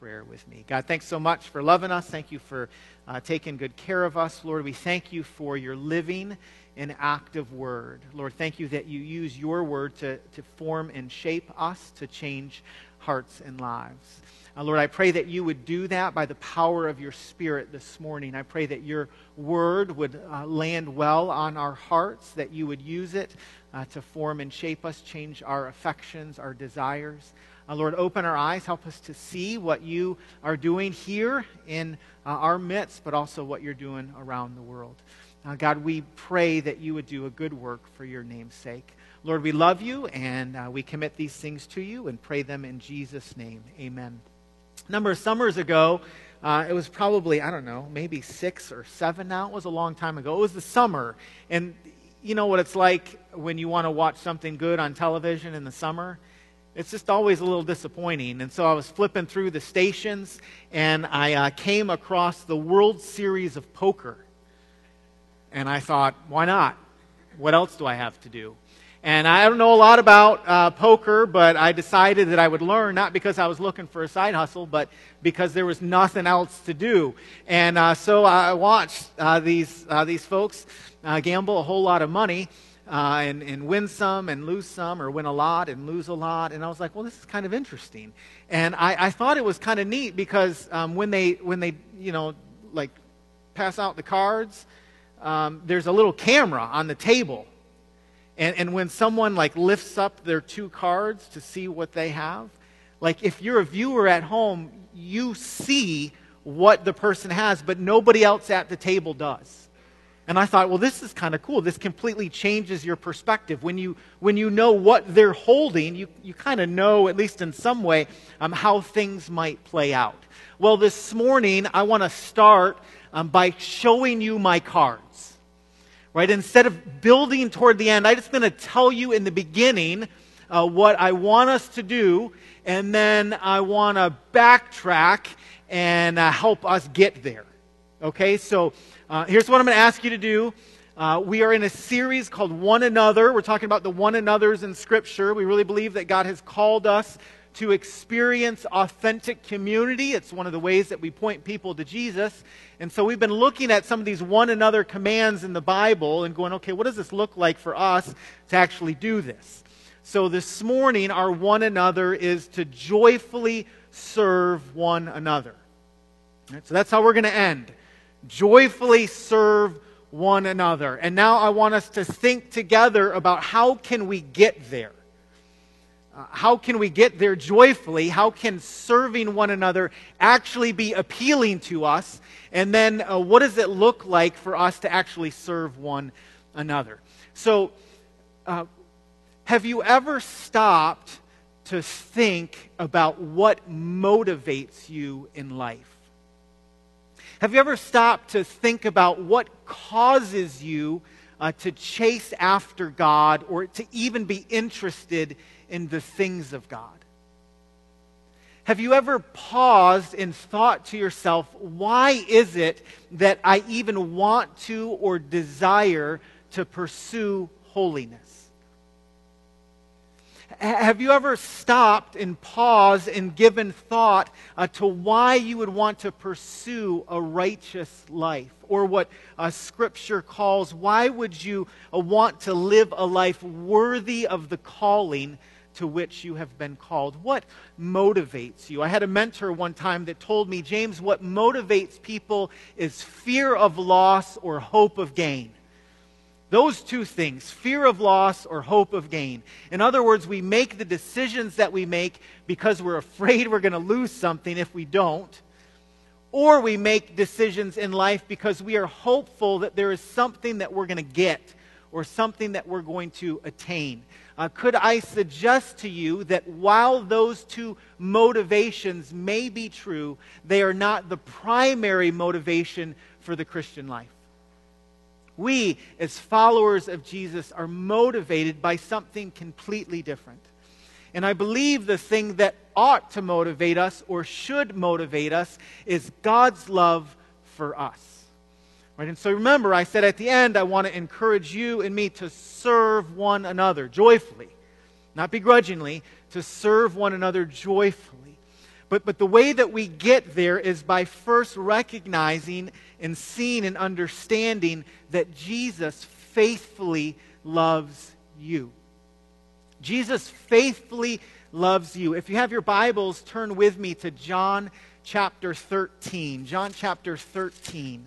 prayer with me. God, thanks so much for loving us. Thank you for uh, taking good care of us. Lord, we thank you for your living and active word. Lord, thank you that you use your word to, to form and shape us, to change hearts and lives. Uh, Lord, I pray that you would do that by the power of your Spirit this morning. I pray that your word would uh, land well on our hearts, that you would use it uh, to form and shape us, change our affections, our desires. Uh, Lord, open our eyes, help us to see what you are doing here in uh, our midst, but also what you're doing around the world. Uh, God, we pray that you would do a good work for your name's sake. Lord, we love you and uh, we commit these things to you and pray them in Jesus' name. Amen. A number of summers ago, uh, it was probably, I don't know, maybe six or seven now. It was a long time ago. It was the summer. And you know what it's like when you want to watch something good on television in the summer? It's just always a little disappointing. And so I was flipping through the stations and I uh, came across the World Series of Poker. And I thought, why not? What else do I have to do? And I don't know a lot about uh, poker, but I decided that I would learn, not because I was looking for a side hustle, but because there was nothing else to do. And uh, so I watched uh, these, uh, these folks uh, gamble a whole lot of money uh, and, and win some and lose some, or win a lot and lose a lot. And I was like, well, this is kind of interesting. And I, I thought it was kind of neat because um, when they when they you know like pass out the cards, um, there's a little camera on the table. And, and when someone like lifts up their two cards to see what they have, like if you're a viewer at home, you see what the person has, but nobody else at the table does. And I thought, well, this is kind of cool. This completely changes your perspective. When you, when you know what they're holding, you, you kind of know, at least in some way, um, how things might play out. Well, this morning, I want to start um, by showing you my cards. Right? Instead of building toward the end, I'm just going to tell you in the beginning uh, what I want us to do, and then I want to backtrack and uh, help us get there. Okay? So, uh, here's what I'm going to ask you to do. Uh, we are in a series called One Another. We're talking about the one another's in Scripture. We really believe that God has called us to experience authentic community. It's one of the ways that we point people to Jesus. And so we've been looking at some of these one another commands in the Bible and going, okay, what does this look like for us to actually do this? So this morning, our one another is to joyfully serve one another. Right, so that's how we're going to end joyfully serve one another. And now I want us to think together about how can we get there? Uh, how can we get there joyfully? How can serving one another actually be appealing to us? And then uh, what does it look like for us to actually serve one another? So, uh, have you ever stopped to think about what motivates you in life? Have you ever stopped to think about what causes you uh, to chase after God or to even be interested in the things of God? Have you ever paused and thought to yourself, why is it that I even want to or desire to pursue holiness? Have you ever stopped and paused and given thought uh, to why you would want to pursue a righteous life? Or what uh, Scripture calls, why would you uh, want to live a life worthy of the calling to which you have been called? What motivates you? I had a mentor one time that told me, James, what motivates people is fear of loss or hope of gain. Those two things, fear of loss or hope of gain. In other words, we make the decisions that we make because we're afraid we're going to lose something if we don't. Or we make decisions in life because we are hopeful that there is something that we're going to get or something that we're going to attain. Uh, could I suggest to you that while those two motivations may be true, they are not the primary motivation for the Christian life? We, as followers of Jesus, are motivated by something completely different. And I believe the thing that ought to motivate us or should motivate us is God's love for us. Right? And so remember, I said at the end, I want to encourage you and me to serve one another joyfully, not begrudgingly, to serve one another joyfully. But, but the way that we get there is by first recognizing and seeing and understanding that Jesus faithfully loves you. Jesus faithfully loves you. If you have your Bibles, turn with me to John chapter 13. John chapter 13.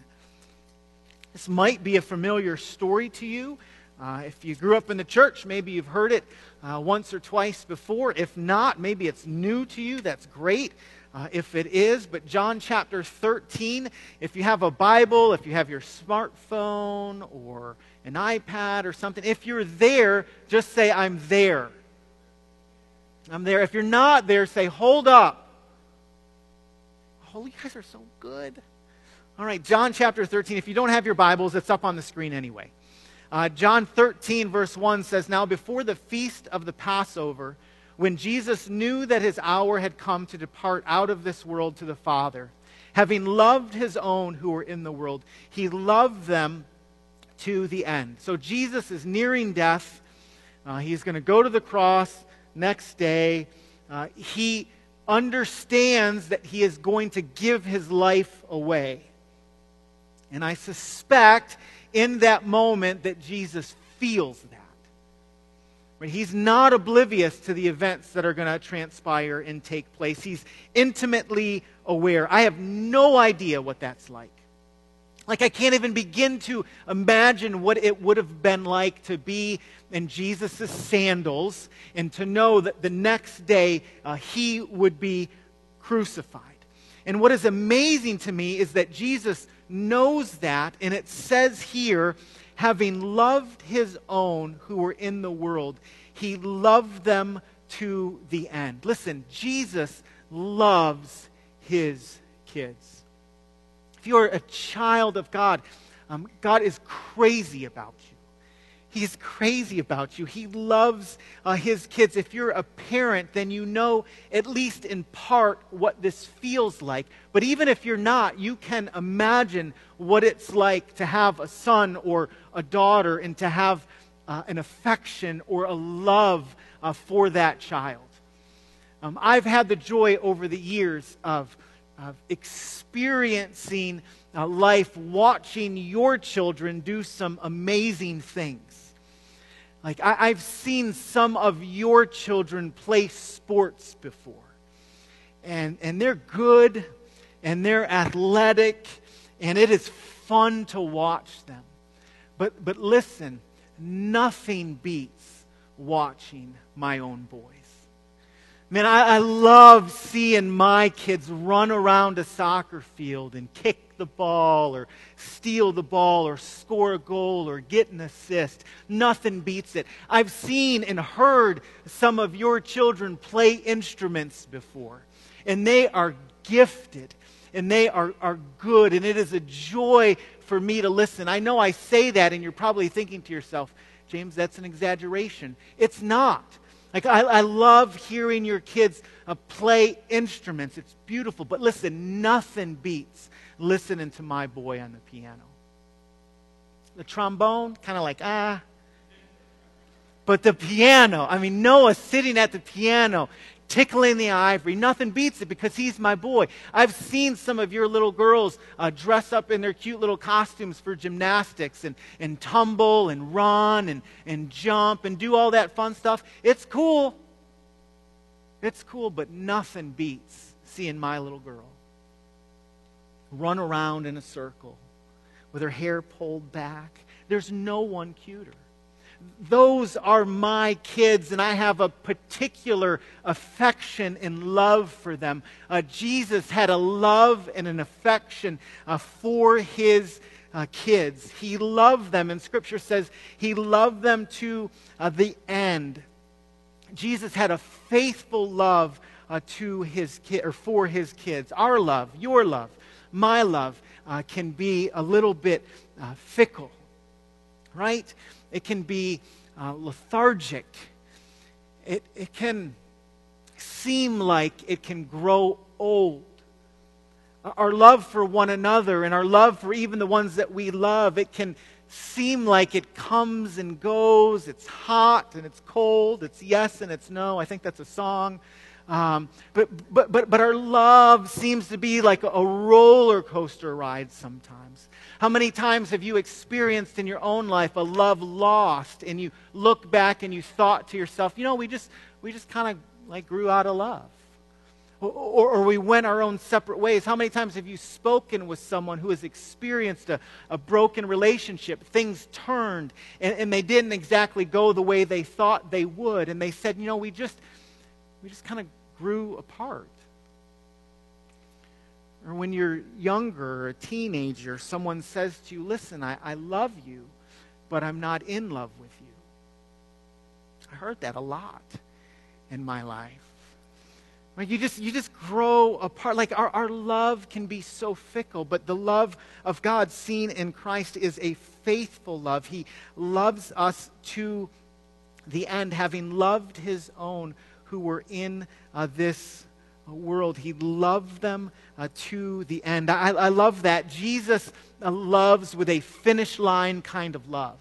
This might be a familiar story to you. Uh, if you grew up in the church, maybe you've heard it uh, once or twice before. If not, maybe it's new to you. That's great. Uh, if it is, but John chapter 13, if you have a Bible, if you have your smartphone or an iPad or something, if you're there, just say, I'm there. I'm there. If you're not there, say, hold up. Oh, guys are so good. All right, John chapter 13. If you don't have your Bibles, it's up on the screen anyway. Uh, John 13, verse 1 says, Now before the feast of the Passover, when Jesus knew that his hour had come to depart out of this world to the Father, having loved his own who were in the world, he loved them to the end. So Jesus is nearing death. Uh, he's going to go to the cross next day. Uh, he understands that he is going to give his life away. And I suspect in that moment that Jesus feels that. Right? He's not oblivious to the events that are going to transpire and take place. He's intimately aware. I have no idea what that's like. Like, I can't even begin to imagine what it would have been like to be in Jesus' sandals and to know that the next day uh, he would be crucified. And what is amazing to me is that Jesus knows that, and it says here, having loved his own who were in the world, he loved them to the end. Listen, Jesus loves his kids. If you're a child of God, um, God is crazy about you. He's crazy about you. He loves uh, his kids. If you're a parent, then you know, at least in part, what this feels like. But even if you're not, you can imagine what it's like to have a son or a daughter and to have uh, an affection or a love uh, for that child. Um, I've had the joy over the years of, of experiencing uh, life watching your children do some amazing things. Like, I, have seen some of your children play sports before. And, and they're good and they're athletic and it is fun to watch them. But, but listen, nothing beats watching my own boys. Man, I, I, love seeing my kids run around a soccer field and kick the ball or steal the ball or score a goal or get an assist. Nothing beats it. I've seen and heard some of your children play instruments before, and they are gifted and they are, are good, and it is a joy for me to listen. I know I say that, and you're probably thinking to yourself, James, that's an exaggeration. It's not. Like, I, I love hearing your kids uh, play instruments. It's beautiful. But listen, nothing beats listening to my boy on the piano. The trombone, kind of like, ah. But the piano, I mean, Noah sitting at the piano, tickling the ivory. Nothing beats it because he's my boy. I've seen some of your little girls uh, dress up in their cute little costumes for gymnastics and, and tumble and run and, and jump and do all that fun stuff. It's cool. It's cool, but nothing beats seeing my little girl run around in a circle with her hair pulled back. There's no one cuter those are my kids, and I have a particular affection and love for them. Uh, Jesus had a love and an affection uh, for his uh, kids. He loved them, and Scripture says he loved them to uh, the end. Jesus had a faithful love uh, to his ki- or for his kids. Our love, your love, my love, uh, can be a little bit fickle, right? It can be uh, lethargic. It, it can seem like it can grow old. Our love for one another and our love for even the ones that we love, it can seem like it comes and goes. It's hot and it's cold. It's yes and it's no. I think that's a song. Um, but, but, but, but our love seems to be like a roller coaster ride sometimes. How many times have you experienced in your own life a love lost and you look back and you thought to yourself, you know, we just, we just kind of like grew out of love? Or, or, we went our own separate ways. How many times have you spoken with someone who has experienced a, a broken relationship? Things turned and, and they didn't exactly go the way they thought they would. And they said, you know, we just, we just kind of grew apart. Or when you're younger, a teenager, someone says to you, listen, I, I love you, but I'm not in love with you. I heard that a lot in my life. Like you just you just grow apart. Like our, our love can be so fickle, but the love of God seen in Christ is a faithful love. He loves us to the end, having loved his own who were in uh, this world. He loved them uh, to the end. I, I love that. Jesus uh, loves with a finish line kind of love.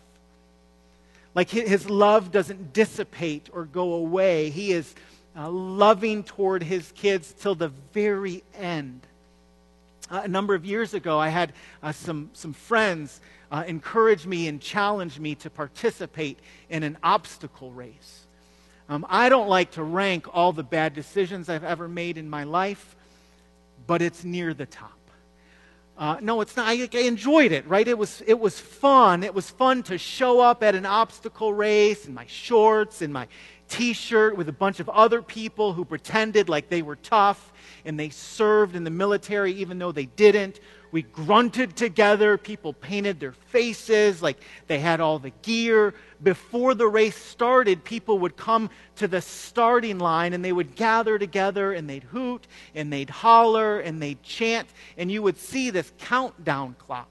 Like his love doesn't dissipate or go away. He is uh, loving toward his kids till the very end. Uh, a number of years ago, I had uh, some, some friends uh, encourage me and challenge me to participate in an obstacle race. Um, I don't like to rank all the bad decisions I've ever made in my life, but it's near the top. Uh, no, it's not. I, I, enjoyed it, right? It was, it was fun. It was fun to show up at an obstacle race in my shorts and my t shirt with a bunch of other people who pretended like they were tough and they served in the military even though they didn't. We grunted together. People painted their faces like they had all the gear. Before the race started, people would come to the starting line and they would gather together and they'd hoot and they'd holler and they'd chant. And you would see this countdown clock,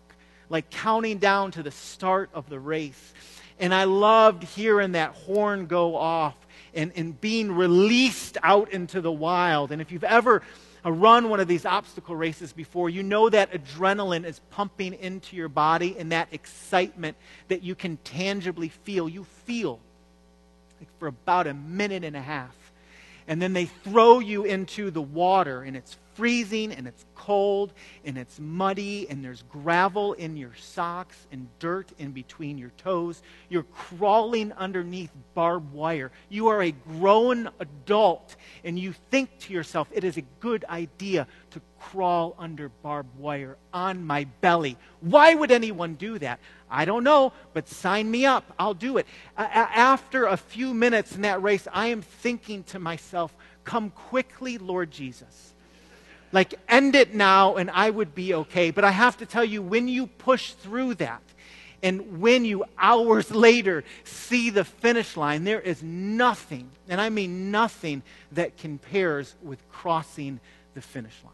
like counting down to the start of the race. And I loved hearing that horn go off and, and being released out into the wild. And if you've ever uh, run one of these obstacle races before, you know that adrenaline is pumping into your body and that excitement that you can tangibly feel. You feel like for about a minute and a half. And then they throw you into the water, and it's freezing and it's cold and it's muddy and there's gravel in your socks and dirt in between your toes. You're crawling underneath barbed wire. You are a grown adult and you think to yourself, it is a good idea to crawl under barbed wire on my belly. Why would anyone do that? I don't know, but sign me up. I'll do it. after a few minutes in that race, I am thinking to myself, Come quickly, Lord Jesus. Like, end it now and I would be okay. But I have to tell you, when you push through that, and when you hours later see the finish line, there is nothing, and I mean nothing, that compares with crossing the finish line.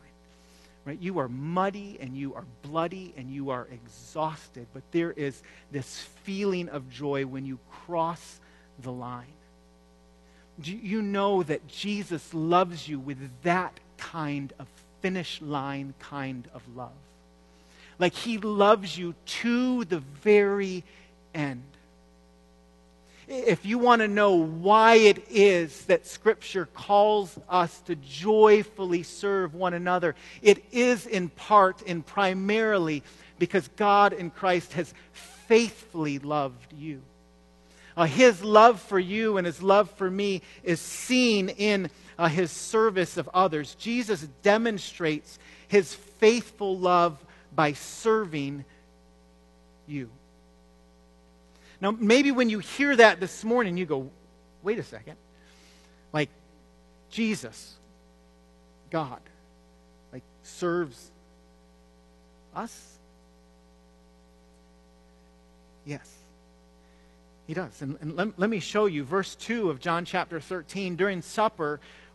Right? You are muddy and you are bloody and you are exhausted, but there is this feeling of joy when you cross the line. Do you know that Jesus loves you with that kind of finish line kind of love. Like he loves you to the very end. If you want to know why it is that Scripture calls us to joyfully serve one another, it is in part and primarily because God in Christ has faithfully loved you. Uh, his love for you and his love for me is seen in uh, his service of others. Jesus demonstrates his faithful love by serving you. Now, maybe when you hear that this morning, you go, wait a second. Like, Jesus, God, like, serves us? Yes. He does. And, and let, let me show you verse 2 of John chapter 13. During supper,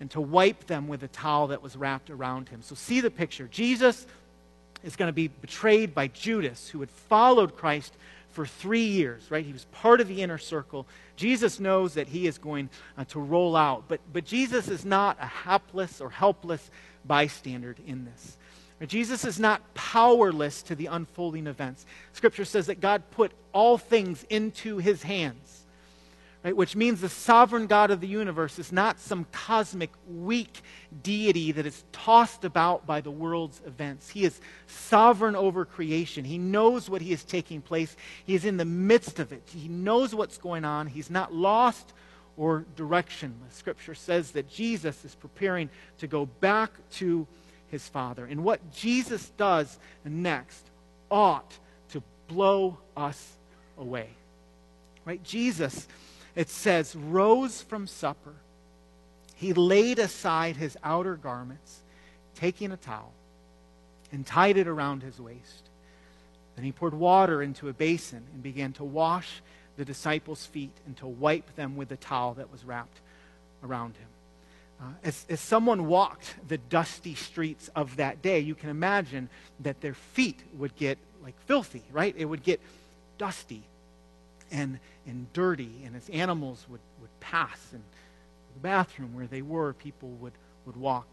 and to wipe them with a towel that was wrapped around him. So see the picture. Jesus is going to be betrayed by Judas, who had followed Christ for three years, right? He was part of the inner circle. Jesus knows that he is going uh, to roll out. But, but Jesus is not a hapless or helpless bystander in this. Jesus is not powerless to the unfolding events. Scripture says that God put all things into his hands right? Which means the sovereign God of the universe is not some cosmic, weak deity that is tossed about by the world's events. He is sovereign over creation. He knows what he is taking place. He is in the midst of it. He knows what's going on. He's not lost or directionless. Scripture says that Jesus is preparing to go back to his Father. And what Jesus does next ought to blow us away. Right? Jesus it says, rose from supper. He laid aside his outer garments, taking a towel, and tied it around his waist. Then he poured water into a basin and began to wash the disciples' feet and to wipe them with the towel that was wrapped around him. Uh, as, as someone walked the dusty streets of that day, you can imagine that their feet would get like filthy, right? It would get dusty and, and dirty, and as animals would, would pass and the bathroom where they were, people would, would walk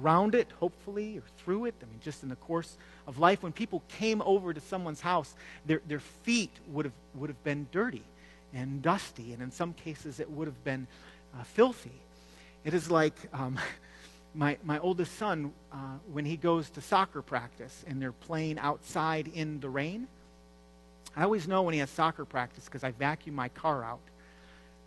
around it, hopefully, or through it. I mean, just in the course of life, when people came over to someone's house, their, their feet would have, would have been dirty and dusty, and in some cases, it would have been uh, filthy. It is like um, my, my oldest son, uh, when he goes to soccer practice and they're playing outside in the rain, I always know when he has soccer practice because I vacuum my car out.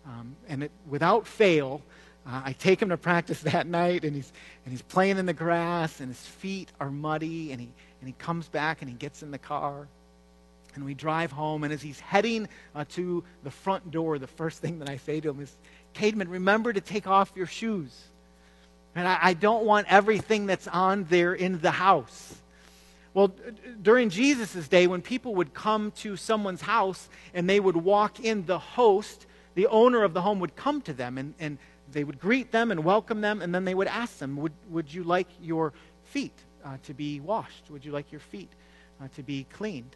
Um, and it, without fail, uh, I take him to practice that night, and he's, and he's playing in the grass, and his feet are muddy, and he, and he comes back and he gets in the car. And we drive home, and as he's heading uh, to the front door, the first thing that I say to him is, Cademan, remember to take off your shoes. And I, I don't want everything that's on there in the house. Well, during Jesus' day, when people would come to someone's house and they would walk in, the host, the owner of the home, would come to them and, and they would greet them and welcome them, and then they would ask them, Would, would you like your feet uh, to be washed? Would you like your feet uh, to be cleaned?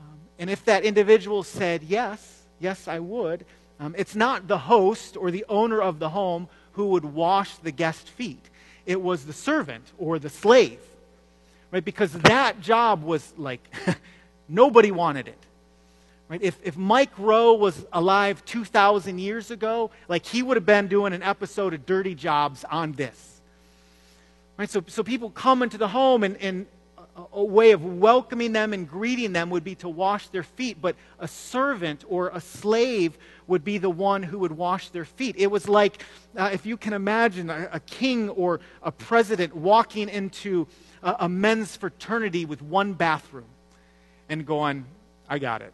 Um, and if that individual said, Yes, yes, I would, um, it's not the host or the owner of the home who would wash the guest feet, it was the servant or the slave right? Because that job was like, nobody wanted it. Right? If, if Mike Rowe was alive 2,000 years ago, like he would have been doing an episode of Dirty Jobs on this. Right? So, so people come into the home, and, and a, a way of welcoming them and greeting them would be to wash their feet, but a servant or a slave would be the one who would wash their feet. It was like, uh, if you can imagine, a, a king or a president walking into a, a men's fraternity with one bathroom and going, I got it.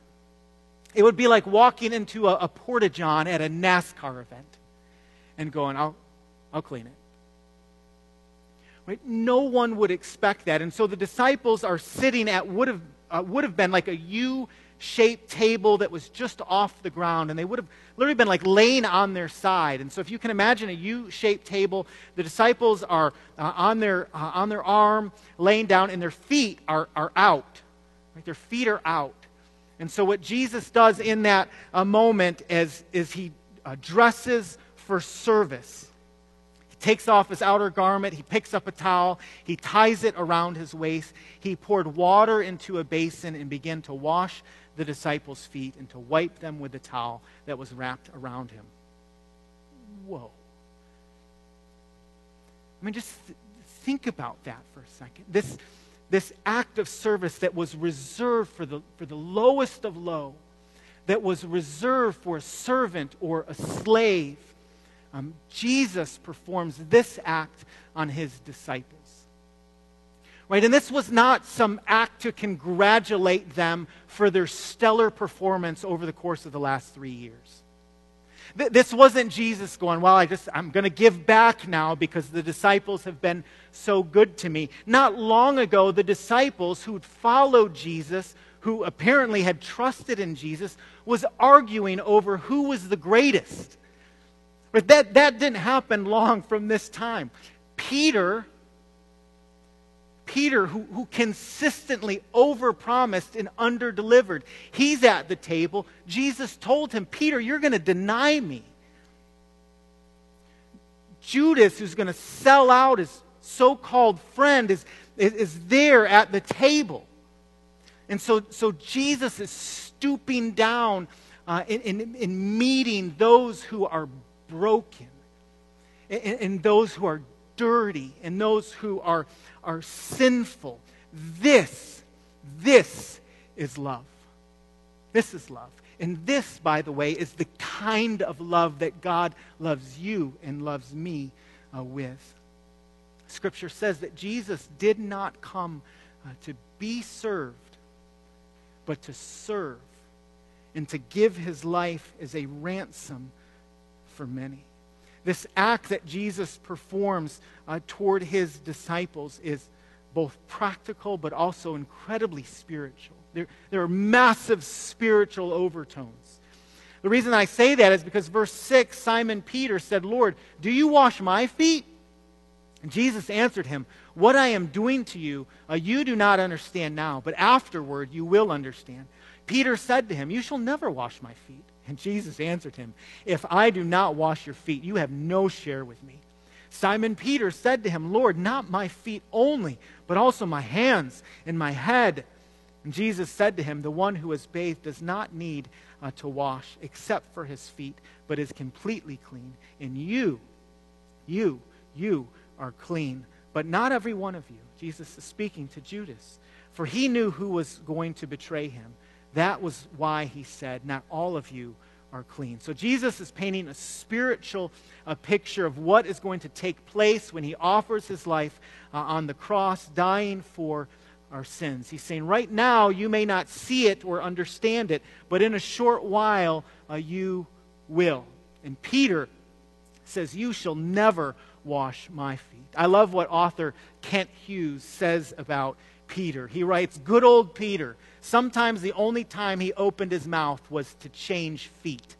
It would be like walking into a, a porta john at a NASCAR event and going, I'll, I'll clean it. Right? No one would expect that. And so the disciples are sitting at would have, uh, would have been like a U shaped table that was just off the ground, and they would have literally been like laying on their side. And so, if you can imagine a U shaped table, the disciples are uh, on, their, uh, on their arm, laying down, and their feet are, are out. Right? Their feet are out. And so, what Jesus does in that uh, moment is, is he dresses for service he takes off his outer garment, he picks up a towel, he ties it around his waist, he poured water into a basin and began to wash the disciples' feet and to wipe them with the towel that was wrapped around him. Whoa. I mean, just th- think about that for a second. This, this act of service that was reserved for the, for the lowest of low, that was reserved for a servant or a slave um, Jesus performs this act on his disciples. Right? And this was not some act to congratulate them for their stellar performance over the course of the last three years. Th- this wasn't Jesus going, Well, I just, I'm going to give back now because the disciples have been so good to me. Not long ago, the disciples who'd followed Jesus, who apparently had trusted in Jesus, was arguing over who was the greatest. But that, that didn't happen long from this time. Peter Peter, who, who consistently overpromised and underdelivered, he's at the table. Jesus told him, Peter, you're going to deny me. Judas, who's going to sell out his so called friend, is, is, is there at the table. And so, so Jesus is stooping down uh, in, in, in, meeting those who are broken, and, and those who are dirty, and those who are, are sinful. This, this is love. This is love. And this, by the way, is the kind of love that God loves you and loves me uh, with. Scripture says that Jesus did not come uh, to be served, but to serve and to give his life as a ransom for many. This act that Jesus performs uh, toward his disciples is both practical but also incredibly spiritual. There, there are massive spiritual overtones. The reason I say that is because verse 6 Simon Peter said, Lord, do you wash my feet? And Jesus answered him, What I am doing to you, uh, you do not understand now, but afterward you will understand. Peter said to him, You shall never wash my feet. And Jesus answered him, If I do not wash your feet, you have no share with me. Simon Peter said to him, Lord, not my feet only, but also my hands and my head. And Jesus said to him, The one who is bathed does not need uh, to wash except for his feet, but is completely clean. And you, you, you are clean, but not every one of you. Jesus is speaking to Judas, for he knew who was going to betray him. That was why he said, Not all of you are clean. So Jesus is painting a spiritual a picture of what is going to take place when he offers his life uh, on the cross, dying for our sins. He's saying, right now, you may not see it or understand it, but in a short while, uh, you will. And Peter says, You shall never wash my feet. I love what author Kent Hughes says about Peter. He writes, Good old Peter. Sometimes the only time he opened his mouth was to change feet.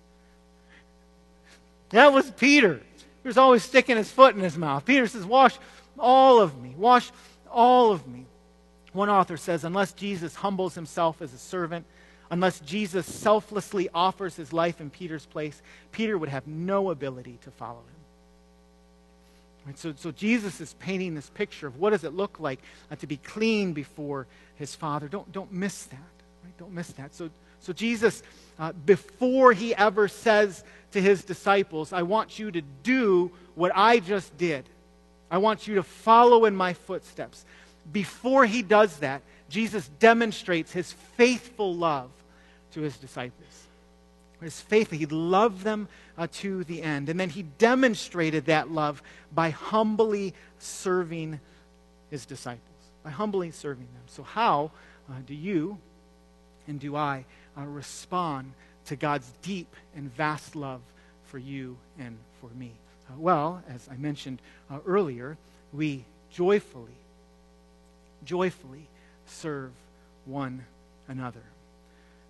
That was Peter. He was always sticking his foot in his mouth. Peter says, Wash all of me. Wash all of me. One author says, unless Jesus humbles himself as a servant, unless Jesus selflessly offers his life in Peter's place, Peter would have no ability to follow him. So, so Jesus is painting this picture of what does it look like uh, to be clean before his Father. Don't, don't miss that. Right? Don't miss that. So, so Jesus, uh, before he ever says to his disciples, I want you to do what I just did. I want you to follow in my footsteps before he does that, Jesus demonstrates his faithful love to his disciples. His faith, he loved them uh, to the end. And then he demonstrated that love by humbly serving his disciples, by humbly serving them. So, how uh, do you and do I uh, respond to God's deep and vast love for you and for me? Uh, well, as I mentioned uh, earlier, we joyfully joyfully serve one another.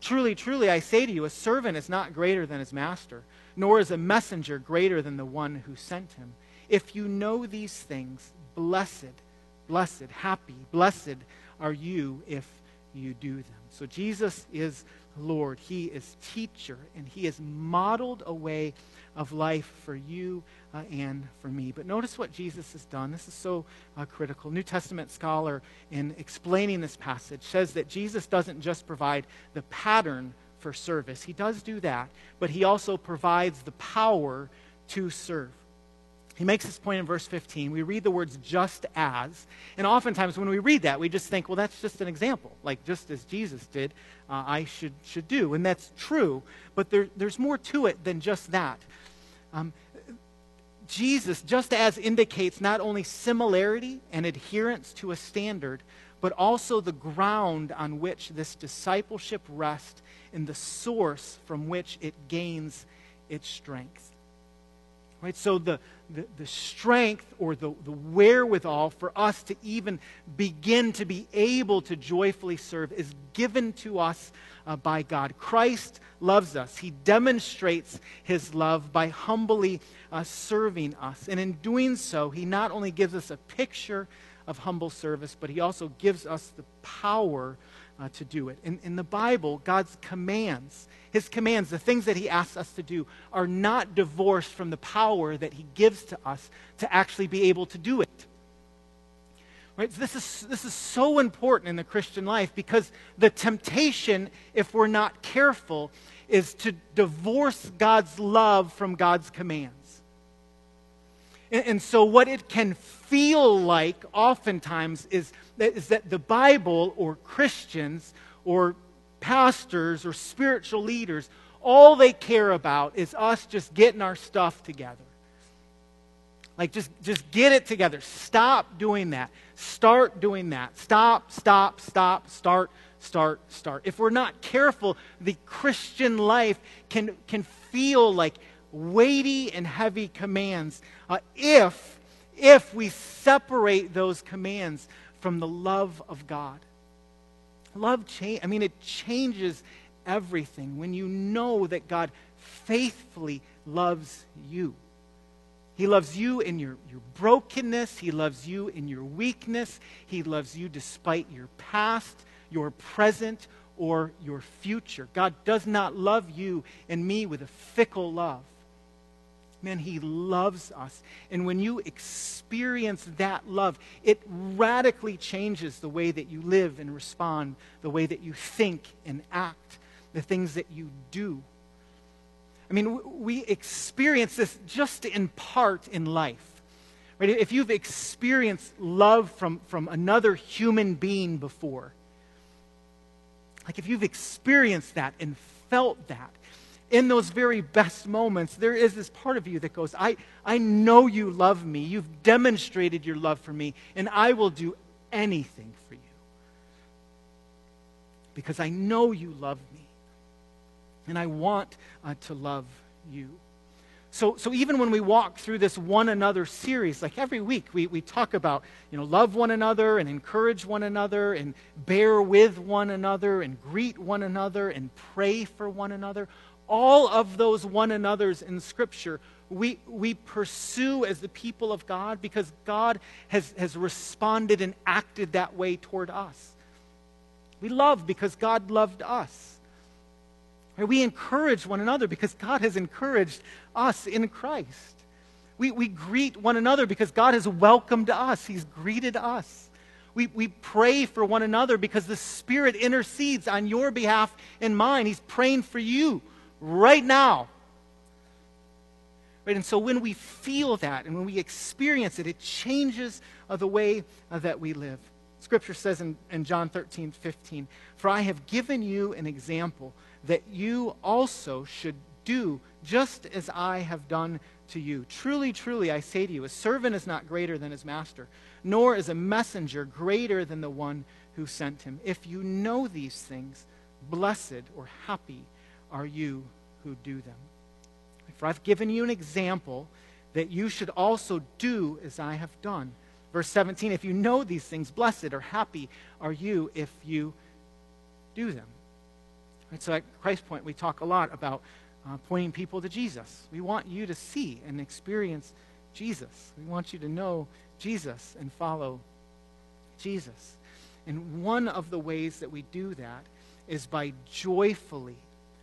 Truly, truly, I say to you, a servant is not greater than his master, nor is a messenger greater than the one who sent him. If you know these things, blessed, blessed, happy, blessed are you if you do them. So Jesus is Lord. He is teacher, and he has modeled a way of life for you uh, and for me. But notice what Jesus has done. This is so uh, critical. New Testament scholar, in explaining this passage, says that Jesus doesn't just provide the pattern for service, he does do that, but he also provides the power to serve. He makes this point in verse 15. We read the words just as. And oftentimes when we read that, we just think, well, that's just an example. Like just as Jesus did, uh, I should, should do. And that's true. But there, there's more to it than just that. Um, Jesus, just as indicates not only similarity and adherence to a standard, but also the ground on which this discipleship rests and the source from which it gains its strength. Right? So the, the, the strength or the, the wherewithal for us to even begin to be able to joyfully serve is given to us uh, by God. Christ loves us. He demonstrates his love by humbly uh, serving us. And in doing so, he not only gives us a picture of humble service, but he also gives us the power uh, to do it. In, in the Bible, God's commands, his commands, the things that he asks us to do, are not divorced from the power that he gives to us to actually be able to do it. Right? This, is, this is so important in the Christian life because the temptation, if we're not careful, is to divorce God's love from God's commands. And, and so, what it can feel like oftentimes is that, is that the Bible or Christians or pastors or spiritual leaders, all they care about is us just getting our stuff together. Like, just, just get it together. Stop doing that. Start doing that. Stop, stop, stop, start, start, start. If we're not careful, the Christian life can, can feel like weighty and heavy commands uh, if, if we separate those commands from the love of God. Love change, I mean, it changes everything when you know that God faithfully loves you. He loves you in your, your brokenness. He loves you in your weakness. He loves you despite your past, your present, or your future. God does not love you and me with a fickle love. Man, He loves us. And when you experience that love, it radically changes the way that you live and respond, the way that you think and act, the things that you do. I mean, we experience this just in part in life. Right? If you've experienced love from, from another human being before, like if you've experienced that and felt that, in those very best moments, there is this part of you that goes, I, I know you love me. You've demonstrated your love for me, and I will do anything for you. Because I know you love me. And I want uh, to love you. So, so even when we walk through this one another series, like every week, we, we talk about, you know, love one another and encourage one another and bear with one another and greet one another and pray for one another. All of those one another's in Scripture, we, we pursue as the people of God because God has, has responded and acted that way toward us. We love because God loved us. We encourage one another because God has encouraged us in Christ. We, we greet one another because God has welcomed us, He's greeted us. We, we pray for one another because the Spirit intercedes on your behalf and mine. He's praying for you right now. Right? And so when we feel that and when we experience it, it changes uh, the way uh, that we live. Scripture says in, in John 13, 15, For I have given you an example that you also should do just as I have done to you. Truly, truly, I say to you, a servant is not greater than his master, nor is a messenger greater than the one who sent him. If you know these things, blessed or happy are you who do them. For I've given you an example that you should also do as I have done. Verse 17, if you know these things, blessed or happy are you if you do them. Right, so at Christ Point, we talk a lot about uh, pointing people to Jesus. We want you to see and experience Jesus. We want you to know Jesus and follow Jesus. And one of the ways that we do that is by joyfully,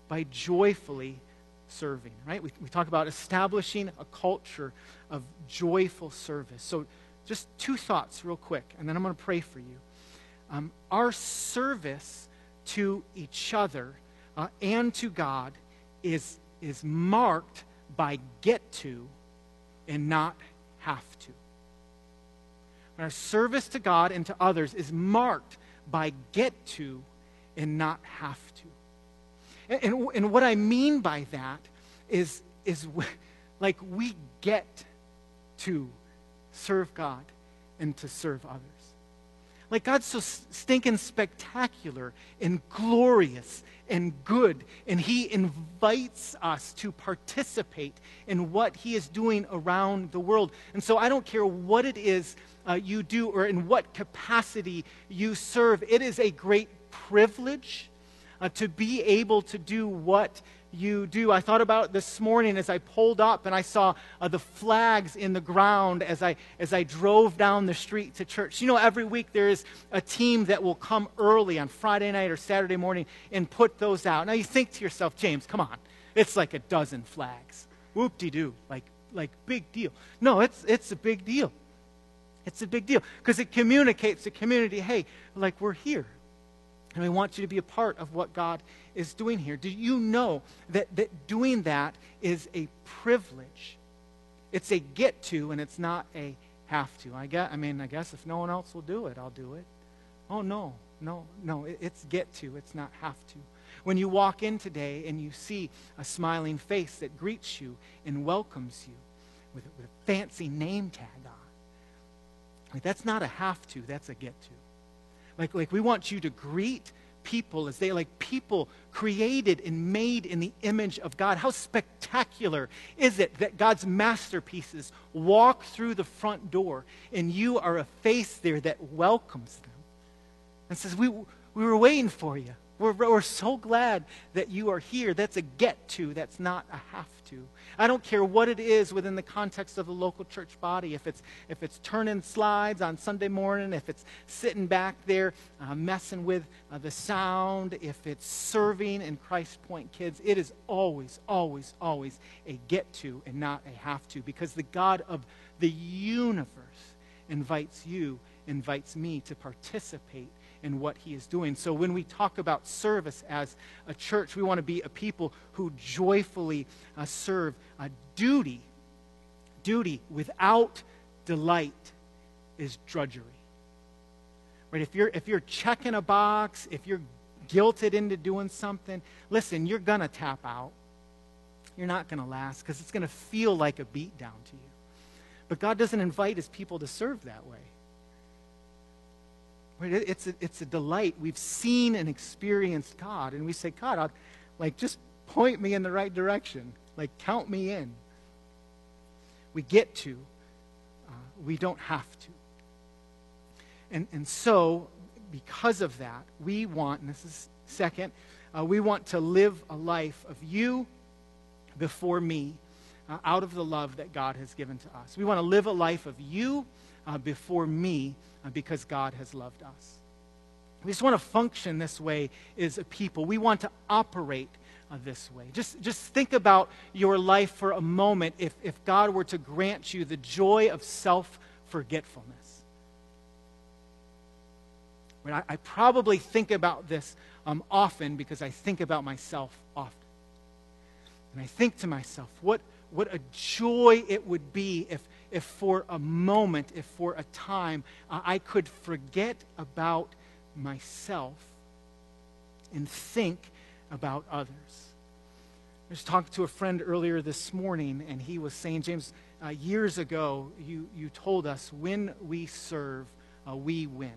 by joyfully serving, right? We, we talk about establishing a culture of joyful service. So, just two thoughts, real quick, and then I'm going to pray for you. Um, our service to each other uh, and to God is, is marked by get to and not have to. Our service to God and to others is marked by get to and not have to. And, and, and what I mean by that is, is like we get to serve God and to serve others. Like God's so stinking spectacular and glorious and good, and He invites us to participate in what He is doing around the world. And so I don't care what it is uh, you do or in what capacity you serve, it is a great privilege uh, to be able to do what you do. I thought about this morning as I pulled up and I saw uh, the flags in the ground as I, as I drove down the street to church. You know, every week there is a team that will come early on Friday night or Saturday morning and put those out. Now you think to yourself, James, come on. It's like a dozen flags. Whoop de doo. Like, like big deal. No, it's, it's a big deal. It's a big deal because it communicates to community hey, like we're here. And we want you to be a part of what God is doing here. Do you know that, that doing that is a privilege? It's a get to, and it's not a have to. I guess, I mean, I guess if no one else will do it, I'll do it. Oh, no, no, no. It, it's get to, it's not have to. When you walk in today and you see a smiling face that greets you and welcomes you with, with a fancy name tag on, like, that's not a have to, that's a get to. Like, like we want you to greet people as they like people created and made in the image of God. How spectacular is it that God's masterpieces walk through the front door and you are a face there that welcomes them and says, We, we were waiting for you. We're, we're so glad that you are here. That's a get to, that's not a have to. I don't care what it is within the context of the local church body. If it's, if it's turning slides on Sunday morning, if it's sitting back there uh, messing with uh, the sound, if it's serving in Christ Point Kids, it is always, always, always a get to and not a have to because the God of the universe invites you, invites me to participate in what he is doing. So when we talk about service as a church, we want to be a people who joyfully uh, serve. A duty, duty without delight is drudgery. Right? If you're if you're checking a box, if you're guilted into doing something, listen, you're gonna tap out. You're not gonna last because it's gonna feel like a beat down to you. But God doesn't invite his people to serve that way. It's a, it's a delight. We've seen and experienced God, and we say, God, I'll, like, just point me in the right direction. Like, count me in. We get to, uh, we don't have to. And, and so, because of that, we want, and this is second, uh, we want to live a life of you before me uh, out of the love that God has given to us. We want to live a life of you uh, before me uh, because God has loved us. We just want to function this way as a people. We want to operate uh, this way. Just, just think about your life for a moment if, if God were to grant you the joy of self forgetfulness. I, I, probably think about this um, often because I think about myself often. And I think to myself, what, what a joy it would be if, if for a moment, if for a time, I could forget about myself and think about others. I was talking to a friend earlier this morning, and he was saying, James, uh, years ago, you, you told us when we serve, uh, we win.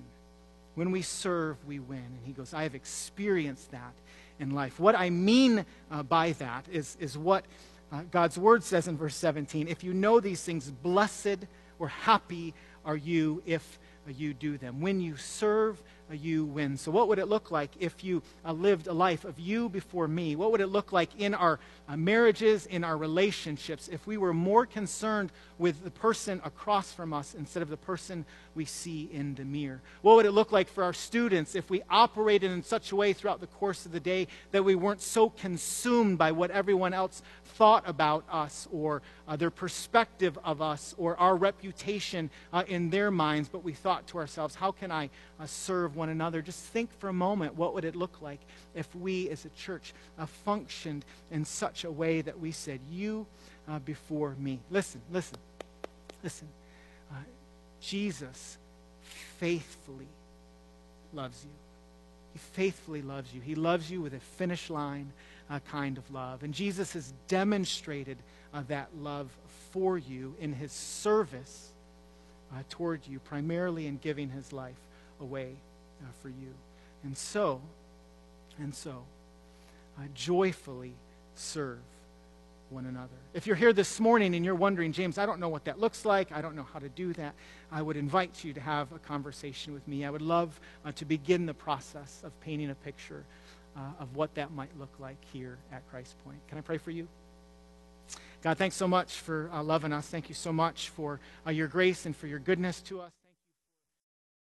When we serve, we win. And he goes, I have experienced that in life. What I mean uh, by that is, is what uh, God's word says in verse 17 if you know these things, blessed or happy are you if uh, you do them. When you serve, uh, you win. So, what would it look like if you uh, lived a life of you before me? What would it look like in our uh, marriages, in our relationships, if we were more concerned with the person across from us instead of the person we see in the mirror? What would it look like for our students if we operated in such a way throughout the course of the day that we weren't so consumed by what everyone else thought about us or uh, their perspective of us or our reputation uh, in their minds, but we thought to ourselves, how can I uh, serve one another? Just think for a moment what would it look like if we as a church uh, functioned in such a way that we said, You uh, before me. Listen, listen, listen. Jesus faithfully loves you. He faithfully loves you. He loves you with a finish line uh, kind of love. And Jesus has demonstrated uh, that love for you in his service uh, toward you, primarily in giving his life away uh, for you. And so, and so, uh, joyfully serve one another. If you're here this morning and you're wondering, James, I don't know what that looks like, I don't know how to do that, I would invite you to have a conversation with me. I would love uh, to begin the process of painting a picture uh, of what that might look like here at Christ Point. Can I pray for you? God, thanks so much for uh, loving us. Thank you so much for uh, your grace and for your goodness to us.